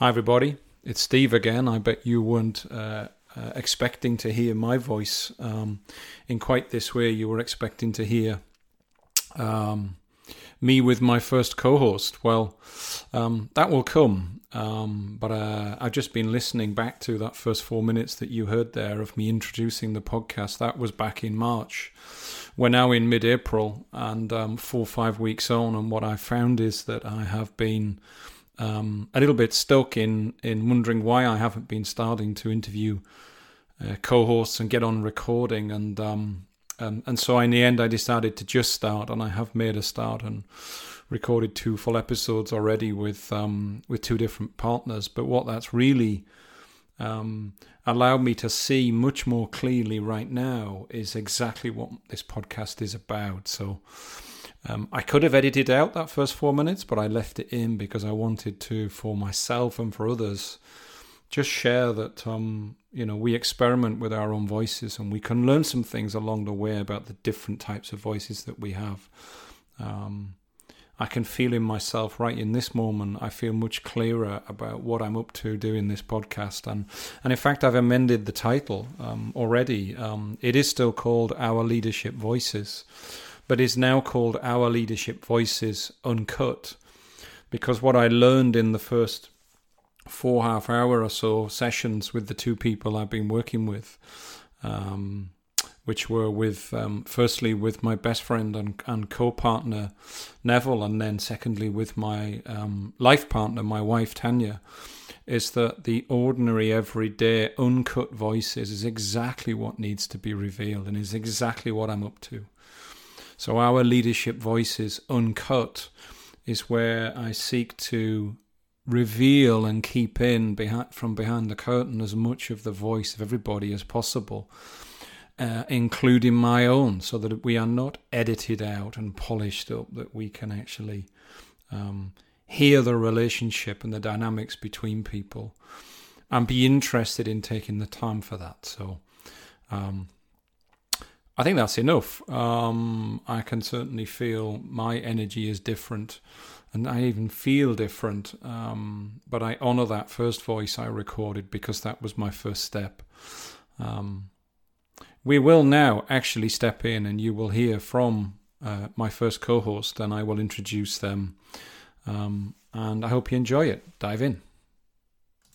Hi, everybody. It's Steve again. I bet you weren't uh, uh, expecting to hear my voice um, in quite this way. You were expecting to hear um, me with my first co host. Well, um, that will come. Um, but uh, I've just been listening back to that first four minutes that you heard there of me introducing the podcast. That was back in March. We're now in mid April and um, four or five weeks on. And what I found is that I have been um, a little bit stuck in in wondering why I haven't been starting to interview uh, co-hosts and get on recording, and um, and and so in the end I decided to just start, and I have made a start and recorded two full episodes already with um, with two different partners. But what that's really um, allowed me to see much more clearly right now is exactly what this podcast is about. So um, I could have edited out that first four minutes, but I left it in because I wanted to, for myself and for others, just share that um, you know we experiment with our own voices and we can learn some things along the way about the different types of voices that we have. Um, I can feel in myself right in this moment. I feel much clearer about what I'm up to doing this podcast, and and in fact, I've amended the title um, already. Um, it is still called Our Leadership Voices but is now called Our Leadership Voices Uncut. Because what I learned in the first four half hour or so sessions with the two people I've been working with, um, which were with um, firstly with my best friend and, and co-partner Neville, and then secondly with my um, life partner, my wife Tanya, is that the ordinary, everyday, uncut voices is exactly what needs to be revealed and is exactly what I'm up to. So our leadership voices uncut is where I seek to reveal and keep in behind, from behind the curtain as much of the voice of everybody as possible, uh, including my own, so that we are not edited out and polished up, that we can actually um, hear the relationship and the dynamics between people and be interested in taking the time for that. So, um, I think that's enough. Um, I can certainly feel my energy is different, and I even feel different. Um, but I honor that first voice I recorded because that was my first step. Um, we will now actually step in, and you will hear from uh, my first co host, and I will introduce them. Um, and I hope you enjoy it. Dive in.